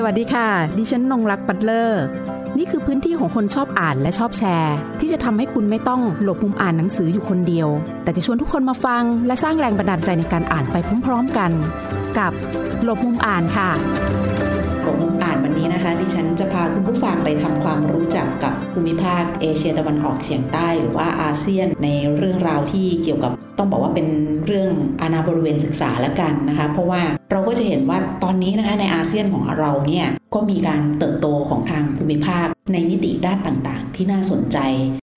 สวัสดีค่ะ ดิฉันนงรักปัตเลอร์ นี่คือพื้นที่ของคนชอบอ่านและชอบแชร์ ที่จะทำให้คุณไม่ต้องหลบมุมอ่านหนังสืออยู่คนเดียว แต่จะชวนทุกคนมาฟัง และสร้างแรงบันดาลใจในการอ่านไปพร้อม ๆกัน กับหลบมุมอ่านค่ะหลบมุมอ่า นี้นะคะดิฉันจะพาคุณผู้ฟังไปทำความรู้จักกับภูมิภาคเอเชียตะวันออกเฉียงใต้ หรือว่าอาเซียนในเรื่องราวที่เกี่ยวกับต้องบอกว่าเป็นเรื่องอาณาบริเวณศึกษาแล้วกันนะคะ เพราะว่าเราก็จะเห็นว่าตอนนี้นะคะในอาเซียนของเราเนี่ยก็มีการเติบโตของทางภูมิภาคในมิติด้านต่างๆ ที่น่าสนใจ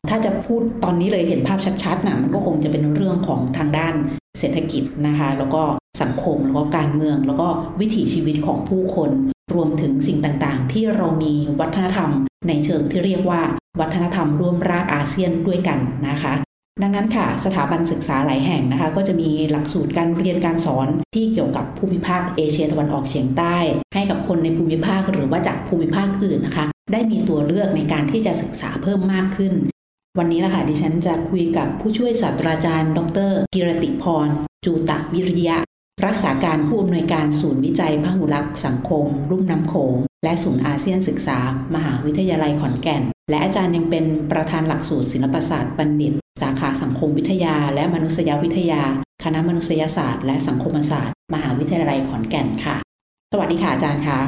ถ้าจะพูดตอนนี้เลยเห็นภาพชัดๆนะมันก็คงจะเป็นเรื่องของทางด้านเศรษฐกิจนะคะ แล้วก็สังคมแล้วก็การเมืองแล้วก็วิถีชีวิตของผู้คน รวมถึงสิ่งต่างๆ ที่เรามีวัฒนธรรม ในเชิงที่เรียกว่า วัฒนธรรมร่วมรากอาเซียนด้วยกันนะคะ ดังนั้นค่ะ สถาบันศึกษาหลายแห่งนะคะ ก็จะมีหลักสูตรการเรียนการสอนที่เกี่ยวกับภูมิภาคเอเชียตะวันออกเฉียงใต้ ให้กับคนในภูมิภาคหรือว่าจากภูมิภาคอื่นนะคะ ได้มีตัวเลือกในการที่จะศึกษาเพิ่มมากขึ้น วันนี้ละค่ะดิฉันจะคุยกับผู้ช่วยศาสตราจารย์ ดร กิรติพรจูตะวิริยะ รักษาการผู้อำนวยการศูนย์วิจัยพหุรักษ์สังคม รุ่มน้ำโขง และศูนย์อาเซียนศึกษา มหาวิทยาลัยขอนแก่น และอาจารย์ยังเป็นประธานหลักสูตรศิลปศาสตร์บัณฑิต สาขาสังคมวิทยา และมนุษยวิทยา คณะมนุษยศาสตร์ และสังคมศาสตร์ มหาวิทยาลัยขอนแก่นค่ะ สวัสดีค่ะอาจารย์คะ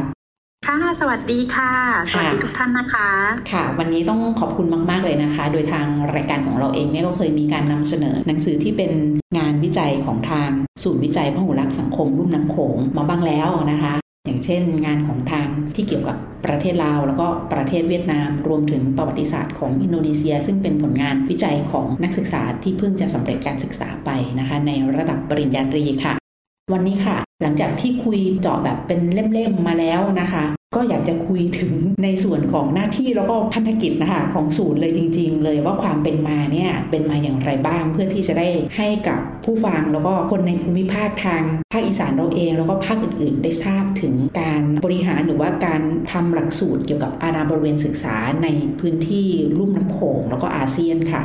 ค่ะ สวัสดีค่ะ สวัสดีทุกท่านนะคะ ค่ะ วันนี้ต้องขอบคุณมาก ๆ เลยนะคะ โดยทางรายการของเราเองเนี่ยก็เคยมีการนำเสนอ หนังสือที่เป็นงานวิจัยของทางศูนย์วิจัยพหุรักษ์สังคมรุ่มน้ำโขงมาบ้างแล้วนะคะ อย่างเช่น งานของทางที่เกี่ยวกับประเทศลาว แล้วก็ประเทศเวียดนาม รวมถึงประวัติศาสตร์ของอินโดนีเซีย ซึ่งเป็นผลงานวิจัยของนักศึกษาที่เพิ่งจะสำเร็จการศึกษาไปนะคะ ในระดับปริญญาตรีค่ะ วันนี้ค่ะ หลังจากที่คุยเจาะแบบเป็นเล่มๆมาแล้วนะคะ ก็อยากจะคุยถึงในส่วนของหน้าที่แล้วก็พันธกิจนะคะของศูนย์เลยจริง ๆ เลยว่าความเป็นมาเนี่ยเป็นมาอย่างไรบ้าง เพื่อที่จะได้ให้กับผู้ฟังแล้วก็คนในภูมิภาคทางภาคอีสานเราเอง แล้วก็ภาคอื่นๆ ได้ทราบถึงการบริหารหรือว่าการทำหลักสูตรเกี่ยวกับอาณาบริเวณศึกษาในพื้นที่ลุ่มน้ำโขงแล้วก็อาเซียนค่ะ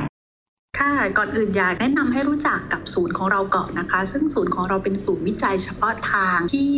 ค่ะก่อนอื่นอยากแนะนำให้รู้จักกับศูนย์ของเราก่อนนะคะ ซึ่งศูนย์ของเราเป็นศูนย์วิจัยเฉพาะทางที่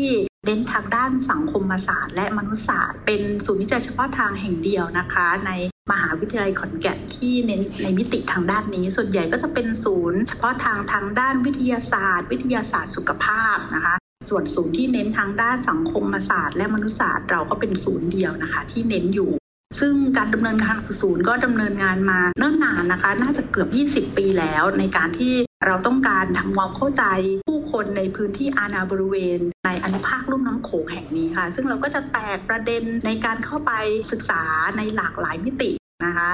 เน้นทางด้านสังคมศาสตร์และมนุษยศาสตร์ เป็นศูนย์วิจัยเฉพาะทางแห่งเดียวนะคะ ในมหาวิทยาลัยขอนแก่นที่เน้นในมิติทางด้านนี้ ส่วนใหญ่ก็จะเป็นศูนย์เฉพาะทางทางด้านวิทยาศาสตร์ วิทยาศาสตร์สุขภาพนะคะส่วนศูนย์ที่เน้นทางด้านสังคมศาสตร์และมนุษยศาสตร์เราก็เป็นศูนย์เดียวนะคะ ที่เน้นอยู่ ซึ่งการดำเนินการศูนย์ก็ดำเนินงานมาเนิ่นนานนะคะ น่าจะเกือบ 20 ปีแล้วในการที่เราต้องการทำความเข้าใจผู้คนในพื้นที่อาณาบริเวณ ในอนุภาคลุ่มน้ำโขงแห่งนี้ค่ะ ซึ่งเราก็จะแตกประเด็นในการเข้าไปศึกษาในหลากหลายมิตินะคะ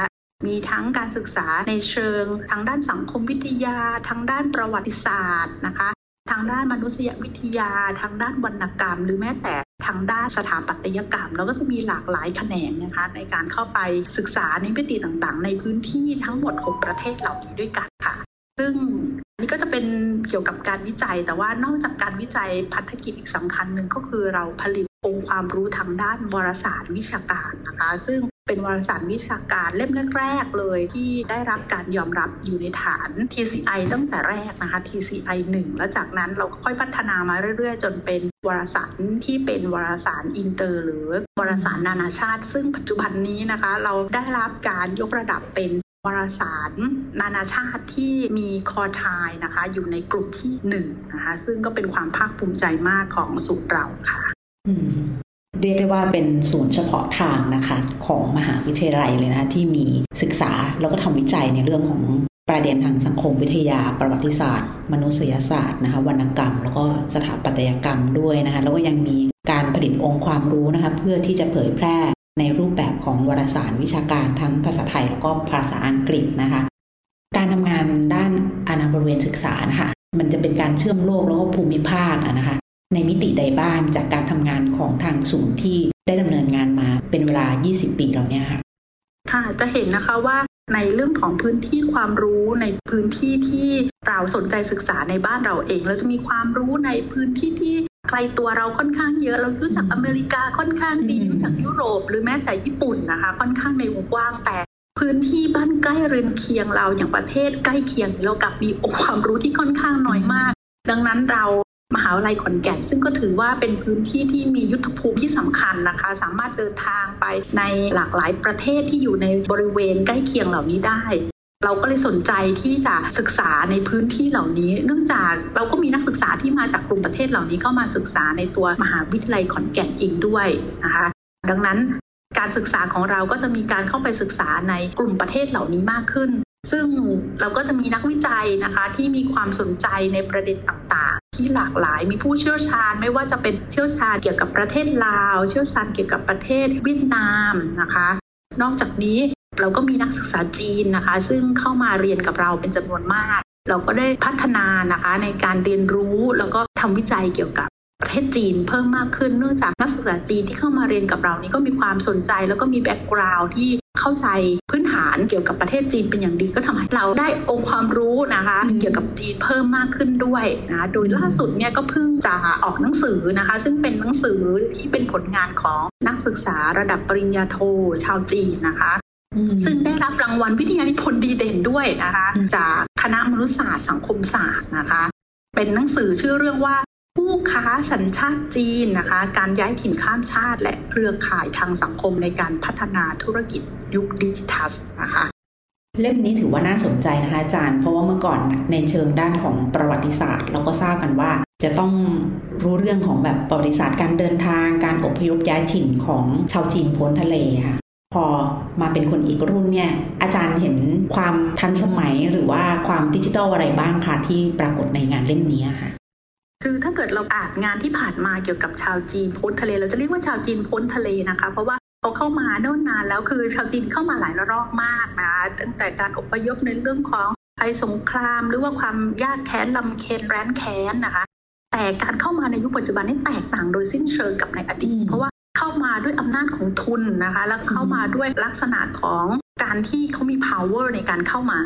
มีทั้งการศึกษาในเชิง ทางด้านสังคมวิทยา ทางด้านประวัติศาสตร์นะคะ ทางด้านมนุษยวิทยา ทางด้านวรรณกรรม หรือแม้แต่ ทางด้านสถาปัตยกรรมเราก็จะมีหลากหลายแขนงนะคะ ในการเข้าไปศึกษาในมิติต่างๆ ในพื้นที่ทั้งหมดของประเทศเหล่านี้ด้วยกันค่ะ ซึ่งอันนี้ก็จะเป็นเกี่ยวกับการวิจัย แต่ว่านอกจากการวิจัยพันธกิจอีกสำคัญหนึ่งก็คือเราผลิตองค์ความรู้ทางด้านวารสารวิชาการนะคะ ซึ่ง เป็นวารสารวิชาการเล่มแรกๆเลยที่ได้รับการยอมรับอยู่ในฐาน TCI ตั้งแต่แรกนะคะ TCI 1 แล้วจากนั้นเราก็ค่อยพัฒนามาเรื่อยๆ จนเป็นวารสารที่เป็นวารสารอินเตอร์ หรือวารสารนานาชาติ ซึ่งปัจจุบันนี้นะคะ เราได้รับการยกระดับเป็นวารสารนานาชาติที่มีคอทายนะคะ อยู่ในกลุ่มที่1นนะคะซึ่งก็เป็นความภาคภูมิใจมากของสูตรเราค่ะ เรียกได้ว่าเป็นศูนย์เฉพาะทางนะคะของมหาวิทยาลัยเลยนะที่มีศึกษาแล้วก็ทำวิจัยในเรื่องของประเด็นทางสังคมวิทยา ประวัติศาสตร์ มนุษยศาสตร์นะคะวรรณกรรม แล้วก็สถาปัตยกรรมด้วยนะคะแล้วก็ยังมีการผลิตองค์ความรู้นะคะเพื่อที่จะเผยแพร่ในรูปแบบของวารสารวิชาการทั้งภาษาไทยแล้วก็ภาษาอังกฤษนะคะการทำงานด้านอาณาบริเวณศึกษานะคะมันจะเป็นการเชื่อมโลกแล้วก็ภูมิภาคนะคะ ในมิติใดบ้างจากการทำงานของทางศูนย์ที่ได้ดำเนินงานมาเป็นเวลา 20 ปีแล้วเนี่ยค่ะ ค่ะ จะเห็นนะคะว่าในเรื่องของพื้นที่ความรู้ในพื้นที่ที่เราสนใจศึกษาในบ้านเราเอง เราจะมีความรู้ในพื้นที่ที่ไกลตัวเราค่อนข้างเยอะเรารู้จักอเมริกาค่อนข้างดีรู้จักยุโรป หรือแม้แต่ญี่ปุ่นนะคะ ค่อนข้างในวงกว้างแต่ พื้นที่บ้านใกล้เรือนเคียงเราอย่างประเทศใกล้เคียงเรากลับมีองค์ความรู้ที่ค่อนข้างน้อยมาก ดังนั้นเรา มหาวิทยาลัยขอนแก่นซึ่งก็ถือว่าเป็นพื้นที่ที่มียุทธภูมิที่สำคัญนะคะ สามารถเดินทางไปในหลากหลายประเทศที่อยู่ในบริเวณใกล้เคียงเหล่านี้ได้ เราก็เลยสนใจที่จะศึกษาในพื้นที่เหล่านี้ เนื่องจากเราก็มีนักศึกษาที่มาจากกลุ่มประเทศเหล่านี้เข้ามาศึกษาในตัวมหาวิทยาลัยขอนแก่นเองด้วยนะคะ ดังนั้นการศึกษาของเราก็จะมีการเข้าไปศึกษาในกลุ่มประเทศเหล่านี้มากขึ้น ซึ่งเราก็จะมีนักวิจัยนะคะที่มีความสนใจในประเด็นต่างๆ ที่หลากหลายมีผู้เชี่ยวชาญ ไม่ว่าจะเป็นเชี่ยวชาญเกี่ยวกับประเทศลาว เชี่ยวชาญเกี่ยวกับประเทศเวียดนามนะคะ นอกจากนี้เราก็มีนักศึกษาจีนนะคะ ซึ่งเข้ามาเรียนกับเราเป็นจำนวนมาก เราก็ได้พัฒนานะคะในการเรียนรู้แล้วก็ทำวิจัยเกี่ยวกับ ประเทศจีนเพิ่มมากขึ้นเนื่องจากนักศึกษาจีนที่เข้ามาเรียนกับเรานี่ก็มีความสนใจ แล้วก็มี background ที่เข้าใจพื้นฐานเกี่ยวกับประเทศจีนเป็นอย่างดีก็ทำให้เราได้องค์ความรู้นะคะ เกี่ยวกับจีนเพิ่มมากขึ้นด้วยนะโดยล่าสุดเนี่ยก็เพิ่งจะออกหนังสือนะคะ ซึ่งเป็นหนังสือที่เป็นผลงานของนักศึกษาระดับปริญญาโทชาวจีนนะคะซึ่งได้รับรางวัลวิทยานิพนธ์ดีเด่นด้วยนะคะ จากคณะมนุษยศาสตร์สังคมศาสตร์นะคะ เป็นหนังสือชื่อเรื่องว่า ผู้ค้าสัญชาติจีนนะคะ การย้ายถิ่นข้ามชาติและเครือข่ายทางสังคมในการพัฒนาธุรกิจยุคดิจิทัลนะคะเล่มนี้ถือว่าน่าสนใจนะคะอาจารย์ เพราะว่าเมื่อก่อนในเชิงด้านของประวัติศาสตร์ เราก็ทราบกันว่า จะต้องรู้เรื่องของแบบประวัติศาสตร์การเดินทางการอพยพย้ายถิ่นของชาวจีนพ้นทะเลค่ะพอมาเป็นคนอีกรุ่นเนี่ย อาจารย์เห็นความทันสมัยหรือว่าความดิจิทัลอะไรบ้างคะที่ปรากฏในงานเล่มนี้ค่ะ คือถ้าเกิดเราอ่านงานที่ผ่านมาเกี่ยวกับชาวจีนพ้นทะเล เราจะเรียกว่าชาวจีนพ้นทะเลนะคะ เพราะว่าเขาเข้ามาโน่นนานแล้วคือชาวจีนเข้ามาหลายระลอกมากนะตั้งแต่การอพยพในเรื่องของภัยสงครามหรือว่าความยากแค้นลำเค็ญแร้นแค้นนะคะ แต่การเข้ามาในยุคปัจจุบันนี่แตกต่างโดยสิ้นเชิงกับในอดีต เพราะว่าเข้ามาด้วยอำนาจของทุนนะคะ แล้วเข้ามาด้วยลักษณะของการที่เขามี power ในการเข้ามา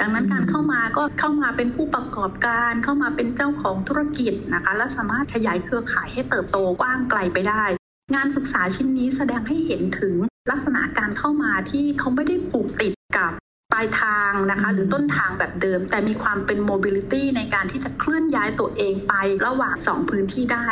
ดังนั้นการเข้ามาก็เข้ามาเป็นผู้ประกอบการเข้ามาเป็นเจ้าของธุรกิจนะคะ และสามารถขยายเครือข่ายให้เติบโตกว้างไกลไปได้ งานศึกษาชิ้นนี้แสดงให้เห็นถึงลักษณะการเข้ามาที่เขาไม่ได้ผูกติดกับปลายทางนะคะ หรือต้นทางแบบเดิม แต่มีความเป็น mobility ในการที่จะเคลื่อนย้ายตัวเองไประหว่างสองพื้นที่ได้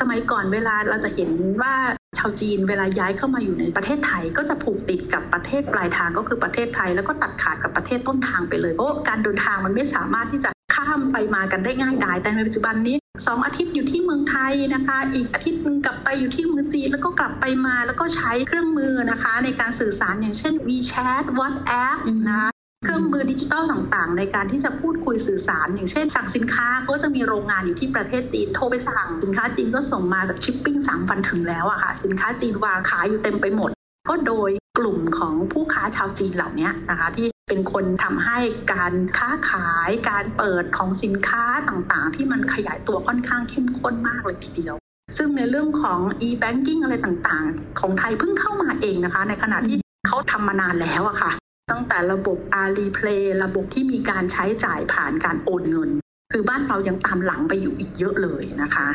สมัยก่อนเวลาเราจะเห็นว่าชาวจีนเวลาย้ายเข้ามาอยู่ในประเทศไทย ก็จะผูกติดกับประเทศปลายทางก็คือประเทศไทย แล้วก็ตัดขาดกับประเทศต้นทางไปเลยเพราะการเดินทางมันไม่สามารถที่จะข้ามไปมากันได้ง่ายดายแต่ในปัจจุบันนี้สองอาทิตย์อยู่ที่เมืองไทยนะคะ อีกอาทิตย์นึงกลับไปอยู่ที่เมืองจีนแล้วก็กลับไปมาแล้วก็ใช้เครื่องมือนะคะ ในการสื่อสารอย่างเช่น WeChat WhatsApp นะคะ เครื่องมือดิจิตอลต่างๆ ในการที่จะพูดคุยสื่อสาร อย่างเช่น สั่งสินค้าก็จะมีโรงงานอยู่ที่ประเทศจีนโทรไปสั่งสินค้าจีนก็ส่งมาแบบชิปปิ้งสามวันถึงแล้วอะค่ะสินค้าจีนวางขายอยู่เต็มไปหมด ก็โดยกลุ่มของผู้ค้าชาวจีนเหล่านี้นะคะที่เป็นคนทำให้การค้าขายการเปิดของสินค้าต่างๆ ที่มันขยายตัวค่อนข้างเข้มข้นมากเลยทีเดียว ซึ่งในเรื่องของ e-banking อะไรต่างๆ ของไทยเพิ่งเข้ามาเองนะคะ ในขณะที่เขาทำมานานแล้วอะค่ะ ตั้งแต่ระบบ Alipay ระบบที่มีการใช้จ่ายผ่านการโอนเงิน คือบ้านเรายังตามหลังไปอยู่อีกเยอะเลยนะคะ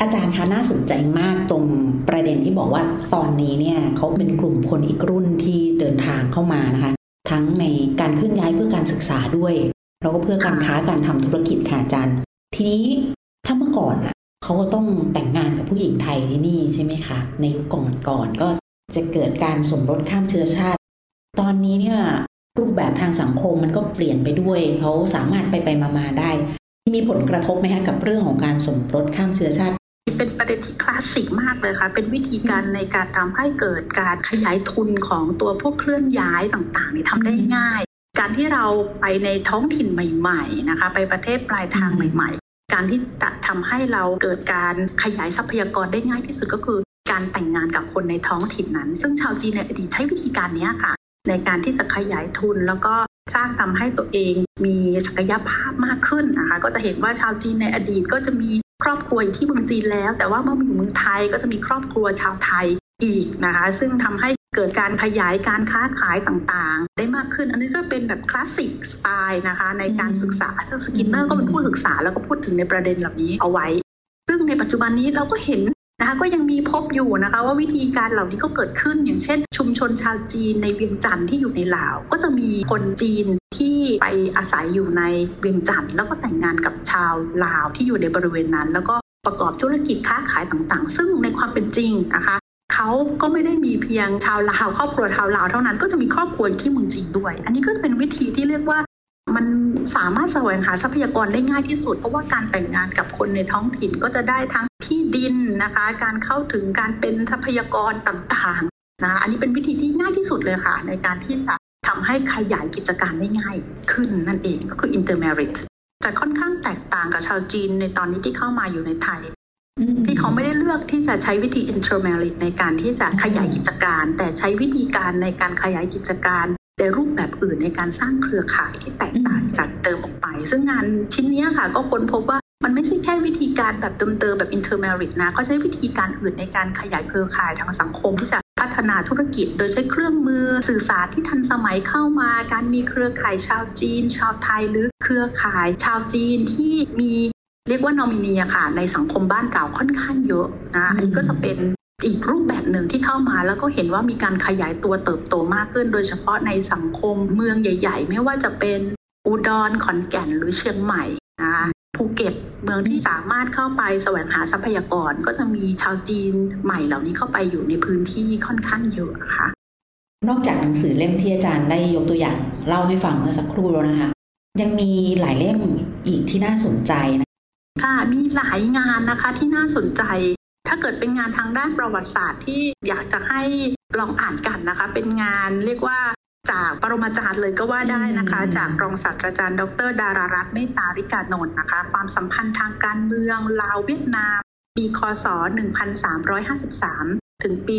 อาจารย์คะน่าสนใจมากตรงประเด็นที่บอกว่าตอนนี้เนี่ยเขาเป็นกลุ่มคนอีกรุ่นที่เดินทางเข้ามานะคะ ทั้งในการเคลื่อนย้ายเพื่อการศึกษาด้วย แล้วก็เพื่อการค้าการทำธุรกิจค่ะอาจารย์ ทีนี้ถ้าเมื่อก่อนอะเขาก็ต้องแต่งงานกับผู้หญิงไทยที่นี่ใช่ไหมคะ ในยุคก่อนก่อนก็จะเกิดการสมรสข้ามเชื้อชาติ ตอนนี้เนี่ยรูปแบบทางสังคมมันก็เปลี่ยนไปด้วยเขาสามารถไปไปมาๆได้ มีผลกระทบไหมคะกับเรื่องของการสมรสข้ามเชื้อชาติเป็นประเด็นที่คลาสสิกมากเลยค่ะ เป็นวิธีการในการทำให้เกิดการขยายทุนของตัวพวกเคลื่อนย้ายต่างๆนี่ทำได้ง่าย การที่เราไปในท้องถิ่นใหม่ๆนะคะ ไปประเทศปลายทางใหม่ ๆ การที่จะทำให้เราเกิดการขยายทรัพยากรได้ง่ายที่สุดก็คือ การแต่งงานกับคนในท้องถิ่นนั้น ซึ่งชาวจีนในอดีตใช้วิธีการนี้ค่ะ ในการที่จะขยายทุนแล้วก็สร้างทำให้ตัวเองมีศักยภาพมากขึ้นนะคะก็จะเห็นว่าชาวจีนในอดีตก็จะมีครอบครัวที่เมืองจีนแล้ว แต่ว่าเมื่อมาอยู่เมืองไทยก็จะมีครอบครัวชาวไทยอีกนะคะ ซึ่งทำให้เกิดการขยายการค้าขายต่างๆ ได้มากขึ้น อันนี้ก็เป็นแบบ classic style นะคะในการศึกษาซึ่งสกินเนอร์ก็เป็นผู้ศึกษาแล้วก็พูดถึงในประเด็นเหล่านี้เอาไว้ ซึ่งในปัจจุบันนี้เราก็เห็น นะคะก็ยังมีพบอยู่นะคะว่าวิธีการเหล่านี้ก็เกิดขึ้นอย่างเช่น ชุมชนชาวจีนในเวียงจันทร์ที่อยู่ในลาว ก็จะมีคนจีนที่ไปอาศัยอยู่ในเวียงจันทร์แล้วก็แต่งงานกับชาวลาวที่อยู่ในบริเวณนั้น แล้วก็ประกอบธุรกิจค้าขายต่างๆ ซึ่งในความเป็นจริงนะคะเขาก็ไม่ได้มีเพียงชาวลาวครอบครัวชาวลาวเท่านั้นก็จะมีครอบครัวที่เมืองจีนด้วย อันนี้ก็จะเป็นวิธีที่เรียกว่า มันสามารถแสวงหาทรัพยากรได้ง่ายที่สุด เพราะว่าการแต่งงานกับคนในท้องถิ่นก็จะได้ทั้งที่ดินนะคะ การเข้าถึงการเป็นทรัพยากรต่างๆนะอันนี้เป็นวิธีที่ง่ายที่สุดเลยค่ะ ในการที่จะทำให้ขยายกิจการได้ง่ายขึ้นนั่นเองก็คือ intermarriage แต่ค่อนข้างแตกต่างกับชาวจีนในตอนนี้ที่เข้ามาอยู่ในไทยที่เขาไม่ได้เลือกที่จะใช้วิธี intermarriage ในการที่จะขยายกิจการ แต่ใช้วิธีการในการขยายกิจการ ในรูปแบบอื่นในการสร้างเครือข่ายที่แตกต่างจากเดิมออกไป ซึ่งงานชิ้นนี้ค่ะ ก็ค้นพบว่ามันไม่ใช่แค่วิธีการแบบเติมๆแบบ intermarriage นะเขาใช้วิธีการอื่นในการขยายเครือข่ายทางสังคมที่จะพัฒนาธุรกิจ โดยใช้เครื่องมือสื่อสารที่ทันสมัยเข้ามา การมีเครือข่ายชาวจีน ชาวไทยหรือเครือข่ายชาวจีนที่มีเรียกว่านอมินีค่ะในสังคมบ้านเก่าค่อนข้างเยอะนะอันนี้ก็จะเป็น อีกรูปแบบหนึ่งที่เข้ามาแล้วก็เห็นว่ามีการขยายตัวเติบโตมากขึ้น โดยเฉพาะในสังคมเมืองใหญ่ ๆ ไม่ว่าจะเป็นอุดรขอนแก่นหรือเชียงใหม่นะคะภูเก็ตเมืองที่สามารถเข้าไปแสวงหาทรัพยากรก็จะมีชาวจีนใหม่เหล่านี้เข้าไปอยู่ในพื้นที่ค่อนข้างเยอะค่ะ นอกจากหนังสือเล่มที่อาจารย์ได้ยกตัวอย่างเล่าให้ฟังเมื่อสักครู่แล้วนะคะยังมีหลายเล่มอีกที่น่าสนใจนะค่ะมีหลายงานนะคะที่น่าสนใจ ถ้าเกิดเป็นงานทางด้านประวัติศาสตร์ที่อยากจะให้ลองอ่านกันนะคะ เป็นงานเรียกว่าจากปรมาจารย์เลยก็ว่าได้นะคะ จากรองศาสตราจารย์ ดร ดารารัตน์เมตตาริกานนท์นะคะ ความสัมพันธ์ทางการเมืองลาวเวียดนาม ปีคศ 1353 ถึงปี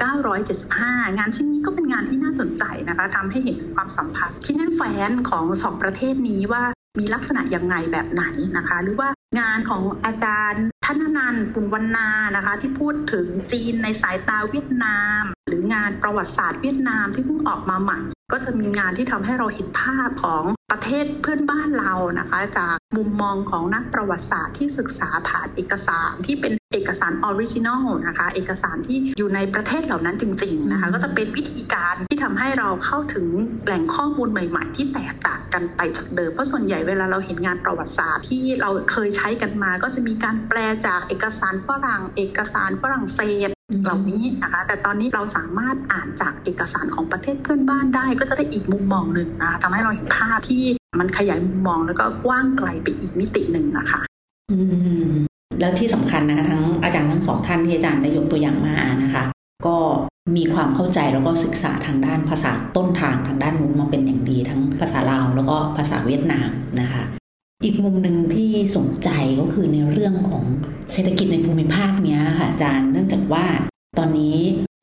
1975 งานชิ้นนี้ก็เป็นงานที่น่าสนใจนะคะทำให้เห็นถึงความสัมพันธ์ที่แน่นแฟ้นของสองประเทศนี้ว่ามีลักษณะยังไงแบบไหนนะคะ หรือว่า งานของอาจารย์ธนนันท์ บุ่นวรรณานะคะ ที่พูดถึงจีนในสายตาเวียดนาม หรืองานประวัติศาสตร์เวียดนามที่เพิ่งออกมาใหม่ ก็จะมีงานที่ทำให้เราเห็นภาพของ ประเทศเพื่อนบ้านเรานะคะ จากมุมมองของนักประวัติศาสตร์ที่ศึกษาผ่านเอกสารที่เป็นเอกสาร original นะคะ เอกสารที่อยู่ในประเทศเหล่านั้นจริง ๆนะคะ ก็จะเป็นวิธีการที่ทำให้เราเข้าถึงแหล่งข้อมูลใหม่ ๆ ที่แตกต่างกันไปจากเดิมเพราะส่วนใหญ่เวลาเราเห็นงานประวัติศาสตร์ที่เราเคยใช้กันมา ก็จะมีการแปลจากเอกสารฝรั่ง เอกสารฝรั่งเศส เหล่านี้นะคะ แต่ตอนนี้เราสามารถอ่านจากเอกสารของประเทศเพื่อนบ้านได้ ก็จะได้อีกมุมมองหนึ่งนะคะทำให้เราเห็นภาพที่มันขยายมุมมองแล้วก็กว้างไกลไปอีกมิติหนึ่งนะคะแล้วที่สำคัญนะคะทั้งอาจารย์ทั้งสองท่านที่อาจารย์ได้ยกตัวอย่างมานะคะ ก็มีความเข้าใจแล้วก็ศึกษาทางด้านภาษาต้นทางทางด้านนู้นมาเป็นอย่างดีทั้งภาษาลาวแล้วก็ภาษาเวียดนามนะคะ อีกมุมหนึ่งที่สนใจก็คือในเรื่องของเศรษฐกิจในภูมิภาคเนี้ยค่ะอาจารย์เนื่องจากว่า ตอนนี้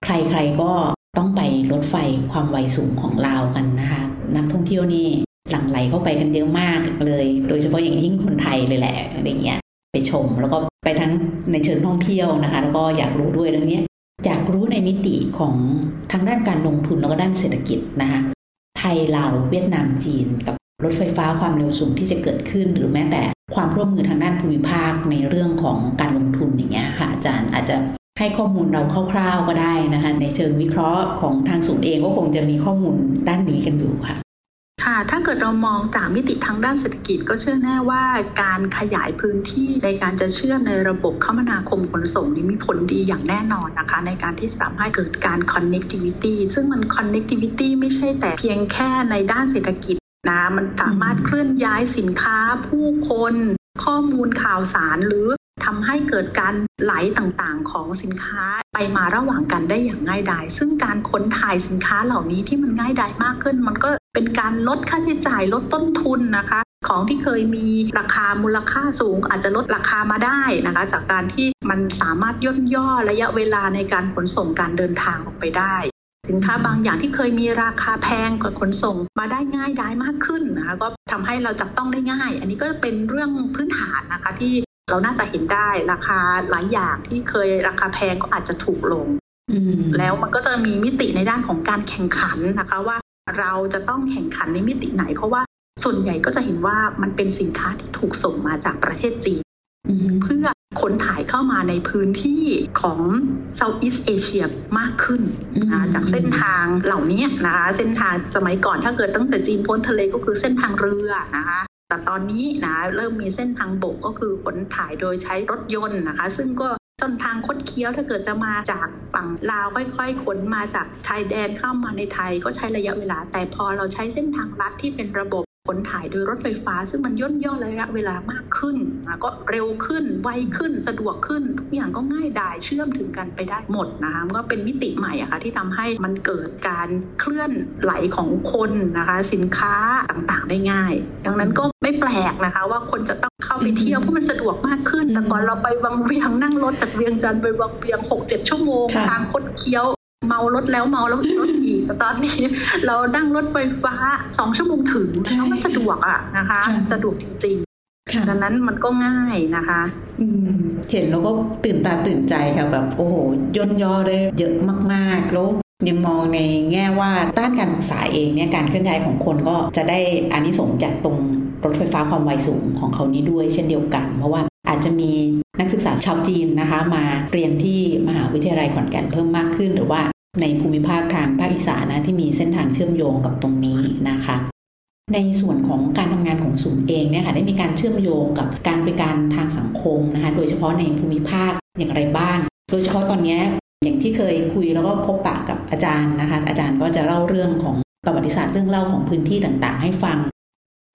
ใครๆก็ต้องไปรถไฟความไวสูงของลาวกันนะคะนักท่องเที่ยวนี่หลั่งไหลเข้าไปกันเยอะมากเลย โดยเฉพาะอย่างยิ่งคนไทยเลยแหละอะไรเงี้ยไปชมแล้วก็ไปทั้งในเชิงท่องเที่ยวนะคะ แล้วก็อยากรู้ด้วยเรื่องนี้อยากรู้ในมิติของทางด้านการลงทุนแล้วก็ด้านเศรษฐกิจนะคะไทยลาวเวียดนามจีนกับ รถไฟฟ้าความเร็วสูงที่จะเกิดขึ้น หรือแม้แต่ความร่วมมือทางด้านภูมิภาคในเรื่องของการลงทุนอย่างเงี้ยค่ะอาจารย์อาจจะให้ข้อมูลเราคร่าวๆก็ได้นะคะในเชิงวิเคราะห์ของทางศูนย์เองก็คงจะมีข้อมูลด้านนี้กันอยู่ค่ะค่ะ ถ้าเกิดเรามองจากมิติทางด้านเศรษฐกิจก็เชื่อแน่ว่าการขยายพื้นที่ในการจะเชื่อมในระบบคมนาคมขนส่งนี้มีผลดีอย่างแน่นอนนะคะ ในการที่จะทำให้เกิดการ connectivity ซึ่งมัน connectivity ไม่ใช่แต่เพียงแค่ในด้านเศรษฐกิจ นะมันสามารถเคลื่อนย้ายสินค้าผู้คน ข้อมูลข่าวสารหรือทำให้เกิดการไหลต่างๆของสินค้าไปมาระหว่างกันได้อย่างง่ายดาย ซึ่งการค้นถ่ายสินค้าเหล่านี้ที่มันง่ายดายมากขึ้น มันก็เป็นการลดค่าใช้จ่ายลดต้นทุนนะคะ ของที่เคยมีราคามูลค่าสูง อาจจะลดราคามาได้นะคะ จากการที่มันสามารถย่นย่อระยะเวลาในการขนส่งการเดินทางออกไปได้ สินค้าบางอย่างที่เคยมีราคาแพงกว่าขนส่ง มาได้ง่ายได้มากขึ้นนะคะก็ทำให้เราจับต้องได้ง่าย อันนี้ก็เป็นเรื่องพื้นฐานนะคะที่เราน่าจะเห็นได้ราคาหลายอย่างที่เคยราคาแพงก็อาจจะถูกลงแล้วมันก็จะมีมิติในด้านของการแข่งขันนะคะว่าเราจะต้องแข่งขันในมิติไหน เพราะว่าส่วนใหญ่ก็จะเห็นว่ามันเป็นสินค้าที่ถูกส่งมาจากประเทศจีน เพื่อคนถ่ายเข้ามาในพื้นที่ของ Southeast Asia มากขึ้นนะจากเส้นทางเหล่านี้นะคะเส้นทางสมัยก่อนถ้าเกิดตั้งแต่จีนพ้นทะเลก็คือเส้นทางเรือนะคะแต่ตอนนี้นะเริ่มมีเส้นทางบกก็คือขนถ่ายโดยใช้รถยนต์นะคะ ซึ่งก็ต้นทางคดเคี้ยวถ้าเกิดจะมาจากฝั่งลาวค่อยๆขนมาจากชายแดนเข้ามาในไทยก็ใช้ระยะเวลา แต่พอเราใช้เส้นทางลัดที่เป็นระบบข นถ่ายโดยรถไฟฟ้า ซึ่งมันย่นย่อระยะเวลามากขึ้นก็เร็วขึ้นไวขึ้นสะดวกขึ้น ทุกอย่างก็ง่ายดายเชื่อมถึงกันไปได้หมดนะคะก็เป็นมิติใหม่อะคะ่ะที่ทำให้มันเกิดการเคลื่อนไหลของคนนะคะ สินค้าต่างๆได้ง่าย ดังนั้นก็ไม่แปลกนะคะว่าคนจะต้องเข้าไปเที่ยวเพราะมันสะดวกมากขึ้นแต่ก่อนเราไปวังเวียงนั่งรถจากเวียงจันทร์ไปวังเวียงหกเจ็ดชั่วโมงทางคดเคี้ยว เมารถแล้วเมาแล้วรถอีกแต่ตอนนี้เรานั่งรถไฟฟ้าสองชั่วโมงถึงแล้วมันสะดวกอะนะคะ สะดวกจริงๆดังนั้นมันก็ง่ายนะคะเห็นแล้วก็ตื่นตาตื่นใจค่ะแบบโอ้โหย่นย่อได้เยอะมากๆแล้วยังมองในแง่ว่าด้านการศึกษาเองเนี่ยการเคลื่อนย้ายของคนก็จะได้อานิสงส์จากตรงรถไฟฟ้าความไวสูงของเขานี้ด้วยเช่นเดียวกัน เพราะว่า อาจจะมีนักศึกษาชาวจีนนะคะมาเรียนที่มหาวิทยาลัยขอนแก่นเพิ่มมากขึ้น หรือว่าในภูมิภาคทางภาคอีสานนะที่มีเส้นทางเชื่อมโยงกับตรงนี้นะคะในส่วนของการทำงานของศูนย์เองเนี่ยค่ะได้มีการเชื่อมโยงกับการบริการทางสังคมนะคะโดยเฉพาะในภูมิภาคอย่างไรบ้าง โดยเฉพาะตอนนี้อย่างที่เคยคุยแล้วก็พบปะกับอาจารย์นะคะอาจารย์ก็จะเล่าเรื่องของประวัติศาสตร์เรื่องเล่าของพื้นที่ต่างๆ ให้ฟัง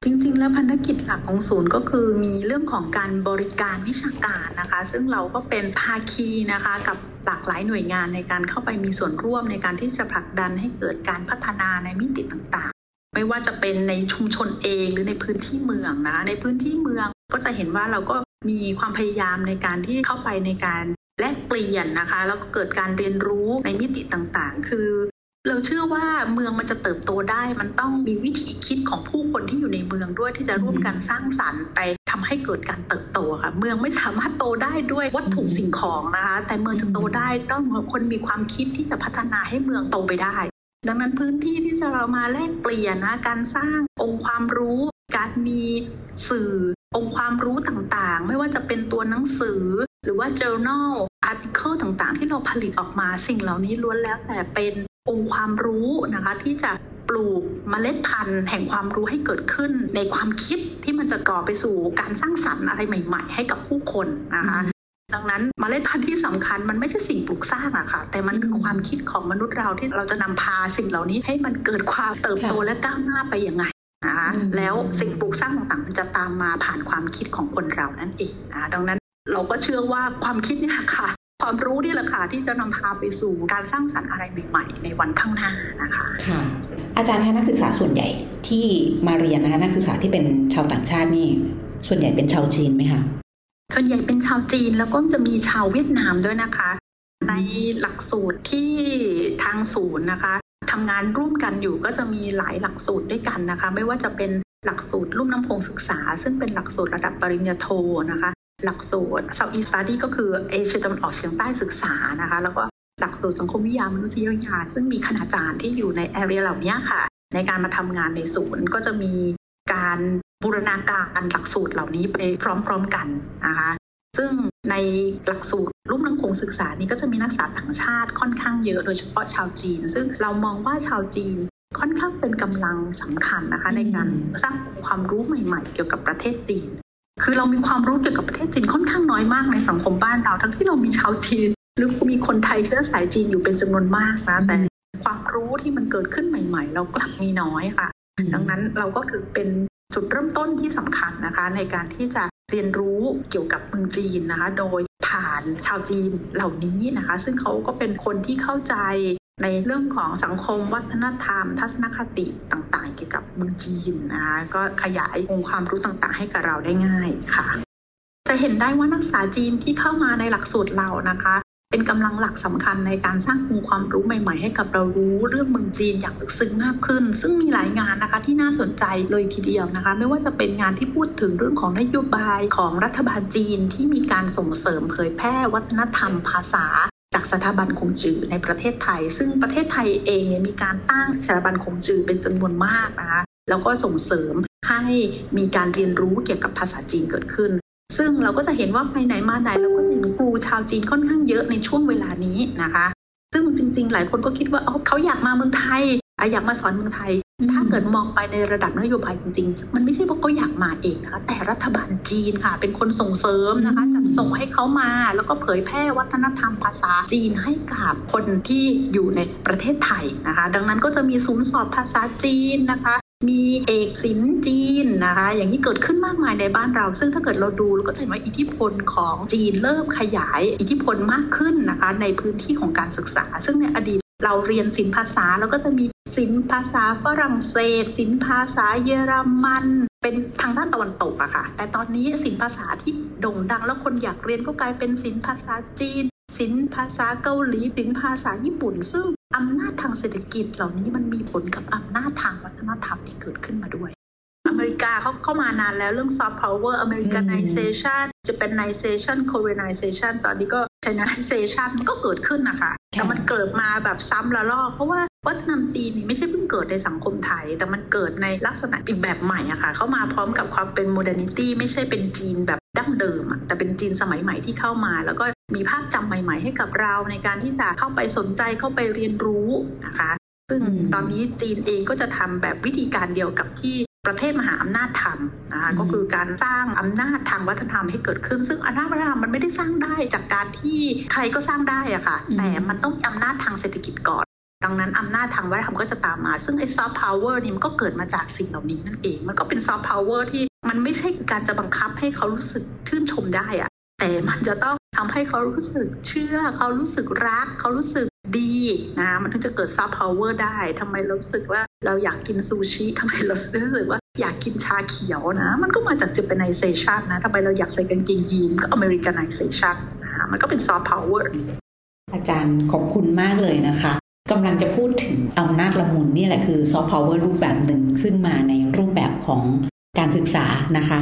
จริงๆ แล้วพันธกิจหลักของศูนย์ก็คือมีเรื่องของการบริการวิชาการนะคะ ซึ่งเราก็เป็นภาคีนะคะกับหลากหลายหน่วยงานในการเข้าไปมีส่วนร่วมในการที่จะผลักดันให้เกิดการพัฒนาในมิติต่างๆ ไม่ว่าจะเป็นในชุมชนเองหรือในพื้นที่เมืองนะในพื้นที่เมืองก็จะเห็นว่าเราก็มีความพยายามในการที่เข้าไปในการแลกเปลี่ยนนะคะแล้วก็เกิดการเรียนรู้ในมิติต่างๆ คือ เราเชื่อว่าเมืองมันจะเติบโตได้ มันต้องมีวิธีคิดของผู้คนที่อยู่ในเมืองด้วยที่จะร่วมกันสร้างสรรค์ไปทำให้เกิดการเติบโตค่ะ เมืองไม่สามารถโตได้ด้วยวัตถุสิ่งของนะคะ แต่เมืองจะโตได้ต้องคนมีความคิดที่จะพัฒนาให้เมืองโตไปได้ ดังนั้นพื้นที่ที่จะเรามาแลกเปลี่ยนนะการสร้างองค์ความรู้ การมีสื่อองค์ความรู้ต่างๆ ไม่ว่าจะเป็นตัวหนังสือ หรือว่า journal article ต่างๆ ที่เราผลิตออกมาสิ่งเหล่านี้ล้วนแล้วแต่เป็น องค์ความรู้นะคะที่จะปลูกเมล็ดพันธุ์แห่งความรู้ให้เกิดขึ้นในความคิดที่มันจะก่อไปสู่การสร้างสรรค์อะไรใหม่ ๆ ให้กับผู้คนนะคะดังนั้นมเมล็ดพันธุ์ที่สำคัญมันไม่ใช่สิ่งปลูกสร้างอะค่ะ แต่มันคือความคิดของมนุษย์เราที่เราจะนำพาสิ่งเหล่านี้ให้มันเกิดความเติบโตและก้าวหน้าไปยังไงนะคะแล้วสิ่งปลูกสร้างต่างๆมันจะตามมาผ่านความคิดของคนเรานั่นเองนะดังนั้นเราก็เชื่อว่าความคิดนี่ค่ะ ความรู้นี่แหละค่ะที่จะนำพาไปสู่การสร้างสรรค์อะไรใหม่ๆในวันข้างหน้านะคะค่ะอาจารย์คะนักศึกษาส่วนใหญ่ที่มาเรียนนะคะนักศึกษาที่เป็นชาวต่างชาตินี่ ส่วนใหญ่เป็นชาวจีนไหมคะส่วนใหญ่เป็นชาวจีนแล้วก็จะมีชาวเวียดนามด้วยนะคะ ในหลักสูตรที่ทางศูนย์นะคะทำงานร่วมกันอยู่ก็จะมีหลายหลักสูตรด้วยกันนะคะ ไม่ว่าจะเป็นหลักสูตรรุ่มน้ำพงศึกษา ซึ่งเป็นหลักสูตรระดับปริญญาโทนะคะ หลักสูตร South East Study ก็คือเอเชียตะวันออกเฉียงใต้ศึกษานะคะ แล้วก็หลักสูตรสังคมวิทยามนุษยวิทยา ซึ่งมีคณาจารย์ที่อยู่ในแอเรียเหล่านี้ค่ะ ในการมาทำงานในศูนย์ก็จะมีการบูรณาการหลักสูตรเหล่านี้ไปพร้อมๆกันนะคะซึ่งในหลักสูตรรุ่มน้ำคงศึกษานี้ก็จะมีนักศึกษาต่างชาติค่อนข้างเยอะโดยเฉพาะชาวจีน ซึ่งเรามองว่าชาวจีนค่อนข้างเป็นกำลังสำคัญนะคะ ในการสร้างความรู้ใหม่ ๆ เกี่ยวกับประเทศจีน คือเรามีความรู้เกี่ยวกับประเทศจีนค่อนข้างน้อยมากในสังคมบ้านเรา ทั้งที่เรามีชาวจีน หรือมีคนไทยเชื้อสายจีนอยู่เป็นจำนวนมากนะแต่ความรู้ที่มันเกิดขึ้นใหม่ ๆ เรากลับมีน้อยค่ะ ดังนั้นเราก็ถือเป็นจุดเริ่มต้นที่สำคัญนะคะ ในการที่จะเรียนรู้เกี่ยวกับเมืองจีนนะคะ โดยผ่านชาวจีนเหล่านี้นะคะ ซึ่งเขาก็เป็นคนที่เข้าใจ ในเรื่องของสังคมวัฒนธรรม ทัศนคติต่างๆ เกี่ยวกับเมืองจีนนะคะก็ขยายองค์ความรู้ต่างๆ ให้กับเราได้ง่ายค่ะ จะเห็นได้ว่านักศึกษาจีนที่เข้ามาในหลักสูตรเรานะคะ เป็นกำลังหลักสำคัญในการสร้างองค์ความรู้ใหม่ ๆ ให้กับเรารู้เรื่องเมืองจีนอย่างลึกซึ้งมากขึ้น ซึ่งมีหลายงานนะคะที่น่าสนใจเลยทีเดียวนะคะ ไม่ว่าจะเป็นงานที่พูดถึงเรื่องของนโยบายของรัฐบาลจีนที่มีการส่งเสริมเผยแพร่วัฒนธรรมภาษา จากสถาบันคงจือในประเทศไทย ซึ่งประเทศไทยเองมีการตั้งสถาบันคงจือเป็นจำนวนมากนะคะแล้วก็ส่งเสริมให้มีการเรียนรู้เกี่ยวกับภาษาจีนเกิดขึ้น ซึ่งเราก็จะเห็นว่าไปไหนมาไหนเราก็จะเห็นครูชาวจีนค่อนข้างเยอะในช่วงเวลานี้นะคะ ซึ่งจริง ๆ หลายคนก็คิดว่าเขาอยากมาเมืองไทยอยากมาสอนเมืองไทย ถ้าเกิดมองไปในระดับนโยบายจริงๆ มันไม่ใช่ว่าเขาอยากมาเองนะคะ แต่รัฐบาลจีนค่ะ เป็นคนส่งเสริมนะคะ จัดส่งให้เขามา แล้วก็เผยแพร่วัฒนธรรมภาษาจีนให้กับคนที่อยู่ในประเทศไทยนะคะ ดังนั้นก็จะมีศูนย์สอนภาษาจีนนะคะมีเอกศิลป์จีนนะคะ อย่างนี้เกิดขึ้นมากมายในบ้านเรา ซึ่งถ้าเกิดเราดูเราก็จะเห็นว่าอิทธิพลของจีนเริ่มขยายอิทธิพลมากขึ้นนะคะ ในพื้นที่ของการศึกษา ซึ่งในอดีต เราเรียนศิลปภาษาเราก็จะมีศิลปภาษาฝรั่งเศสศิลปภาษาเยอรมัน เป็นทางด้านตะวันตกอะค่ะ แต่ตอนนี้ศิลป์ภาษาที่โด่งดังแล้วคนอยากเรียนก็กลายเป็นศิลป์ภาษาจีนศิลป์ภาษาเกาหลีศิลป์ภาษาญี่ปุ่น ซึ่งอำนาจทางเศรษฐกิจเหล่านี้มันมีผลกับอำนาจทางวัฒนธรรมที่เกิดขึ้นมาด้วย อเมริกาเขาเข้ามานานแล้วเรื่อง soft power Americanization Japanization Koreanization ตอนนี้ก็ Chinization มันก็เกิดขึ้นนะคะ แต่มันเกิดมาแบบซ้ำระลอกเพราะว่าวัฒนธรรมจีนนี่ไม่ใช่เพิ่งเกิดในสังคมไทย แต่มันเกิดในลักษณะอีกแบบใหม่อะค่ะ เข้ามาพร้อมกับความเป็น modernity ไม่ใช่เป็นจีนแบบดั้งเดิมอะแต่เป็นจีนสมัยใหม่ที่เข้ามา แล้วก็มีภาพจำใหม่ ๆ ให้กับเราในการที่จะเข้าไปสนใจเข้าไปเรียนรู้นะคะ ซึ่งตอนนี้จีนเองก็จะทำแบบวิธีการเดียวกับที่ ประเทศมหาอำนาจทำนะคะก็คือการสร้างอำนาจทางวัฒนธรรมให้เกิดขึ้น ซึ่งอำนาจวัฒนธรรมมันไม่ได้สร้างได้จากการที่ใครก็สร้างได้อะค่ะ แต่มันต้องมีอำนาจทางเศรษฐกิจก่อน ดังนั้นอำนาจทางวัฒนธรรมก็จะตามมา ซึ่งไอ้ซอฟต์พาวเวอร์นี่มันก็เกิดมาจากสิ่งเหล่านี้นั่นเอง มันก็เป็นซอฟต์พาวเวอร์ที่มันไม่ใช่การจะบังคับให้เขารู้สึกชื่นชมได้อะแต่มันจะต้องทำให้เขารู้สึกเชื่อ เขารู้สึกรัก เขารู้สึก ดีนะมันถึงจะเกิดซอฟต์พาวเวอร์ได้ทำไมเรารู้สึกว่าเราอยากกินซูชิทำไมเรารู้สึกว่าอยากกินชาเขียวนะ มันก็มาจาก Japanization นะทำไมเราอยากใส่กางเกงยีนก็ Americanization นะมันก็เป็นซอฟต์พาวเวอร์อาจารย์ขอบคุณมากเลยนะคะกำลังจะพูดถึงอำนาจละมุนนี่แหละคือซอฟต์พาวเวอร์รูปแบบหนึ่งซึ่งมาในรูปแบบของ การศึกษานะคะ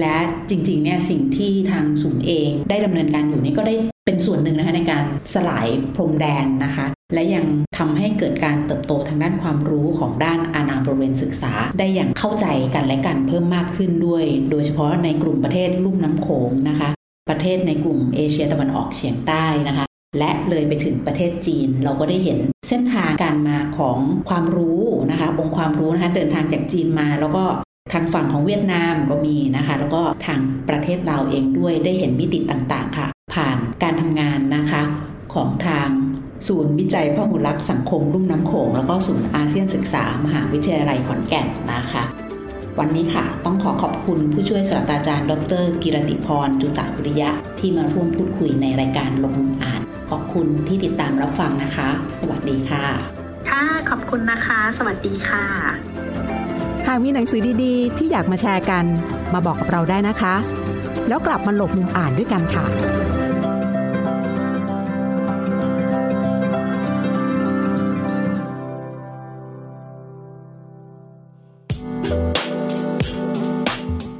และจริงๆเนี่ยสิ่งที่ทางศูนย์เองได้ดำเนินการอยู่นี่ก็ได้เป็นส่วนหนึ่งนะคะในการสลายพรมแดนนะคะ และยังทำให้เกิดการเติบโตทางด้านความรู้ของด้านอาณาบริเวณศึกษา ได้อย่างเข้าใจกันและกันเพิ่มมากขึ้นด้วย โดยเฉพาะในกลุ่มประเทศลุ่มน้ำโขงนะคะ ประเทศในกลุ่มเอเชียตะวันออกเฉียงใต้นะคะ และเลยไปถึงประเทศจีน เราก็ได้เห็นเส้นทางการมาของความรู้นะคะ องค์ความรู้นะคะเดินทางจากจีนมาแล้วก็ ทางฝั่งของเวียดนามก็มีนะคะ แล้วก็ทางประเทศลาเองด้วยได้เห็นมิติต่างๆ ค่ะ ผ่านการทำงานนะคะของทางศูนย์วิจัยพหุรักษ์สังคมรุ่มน้ำโขง แล้วก็ศูนย์อาเซียนศึกษามหาวิทยาลัยขอนแก่นนะคะ วันนี้ค่ะ ต้องขอขอบคุณผู้ช่วยศาสตราจารย์ ดร กิรติพร จุตาบุริยะ ที่มาร่วมพูดคุยในรายการลงอ่าน ขอบคุณที่ติดตามรับฟังนะคะ สวัสดีค่ะ ค่ะ ขอบคุณนะคะ สวัสดีค่ะ หากมีหนังสือดีๆ ที่อยากมาแชร์กัน มาบอกกับเราได้นะคะ แล้วกลับมาหลบมุมอ่านด้วยกันค่ะ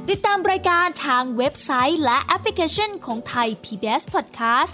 ติดตามรายการทางเว็บไซต์และแอปพลิเคชันของไทย PBS Podcast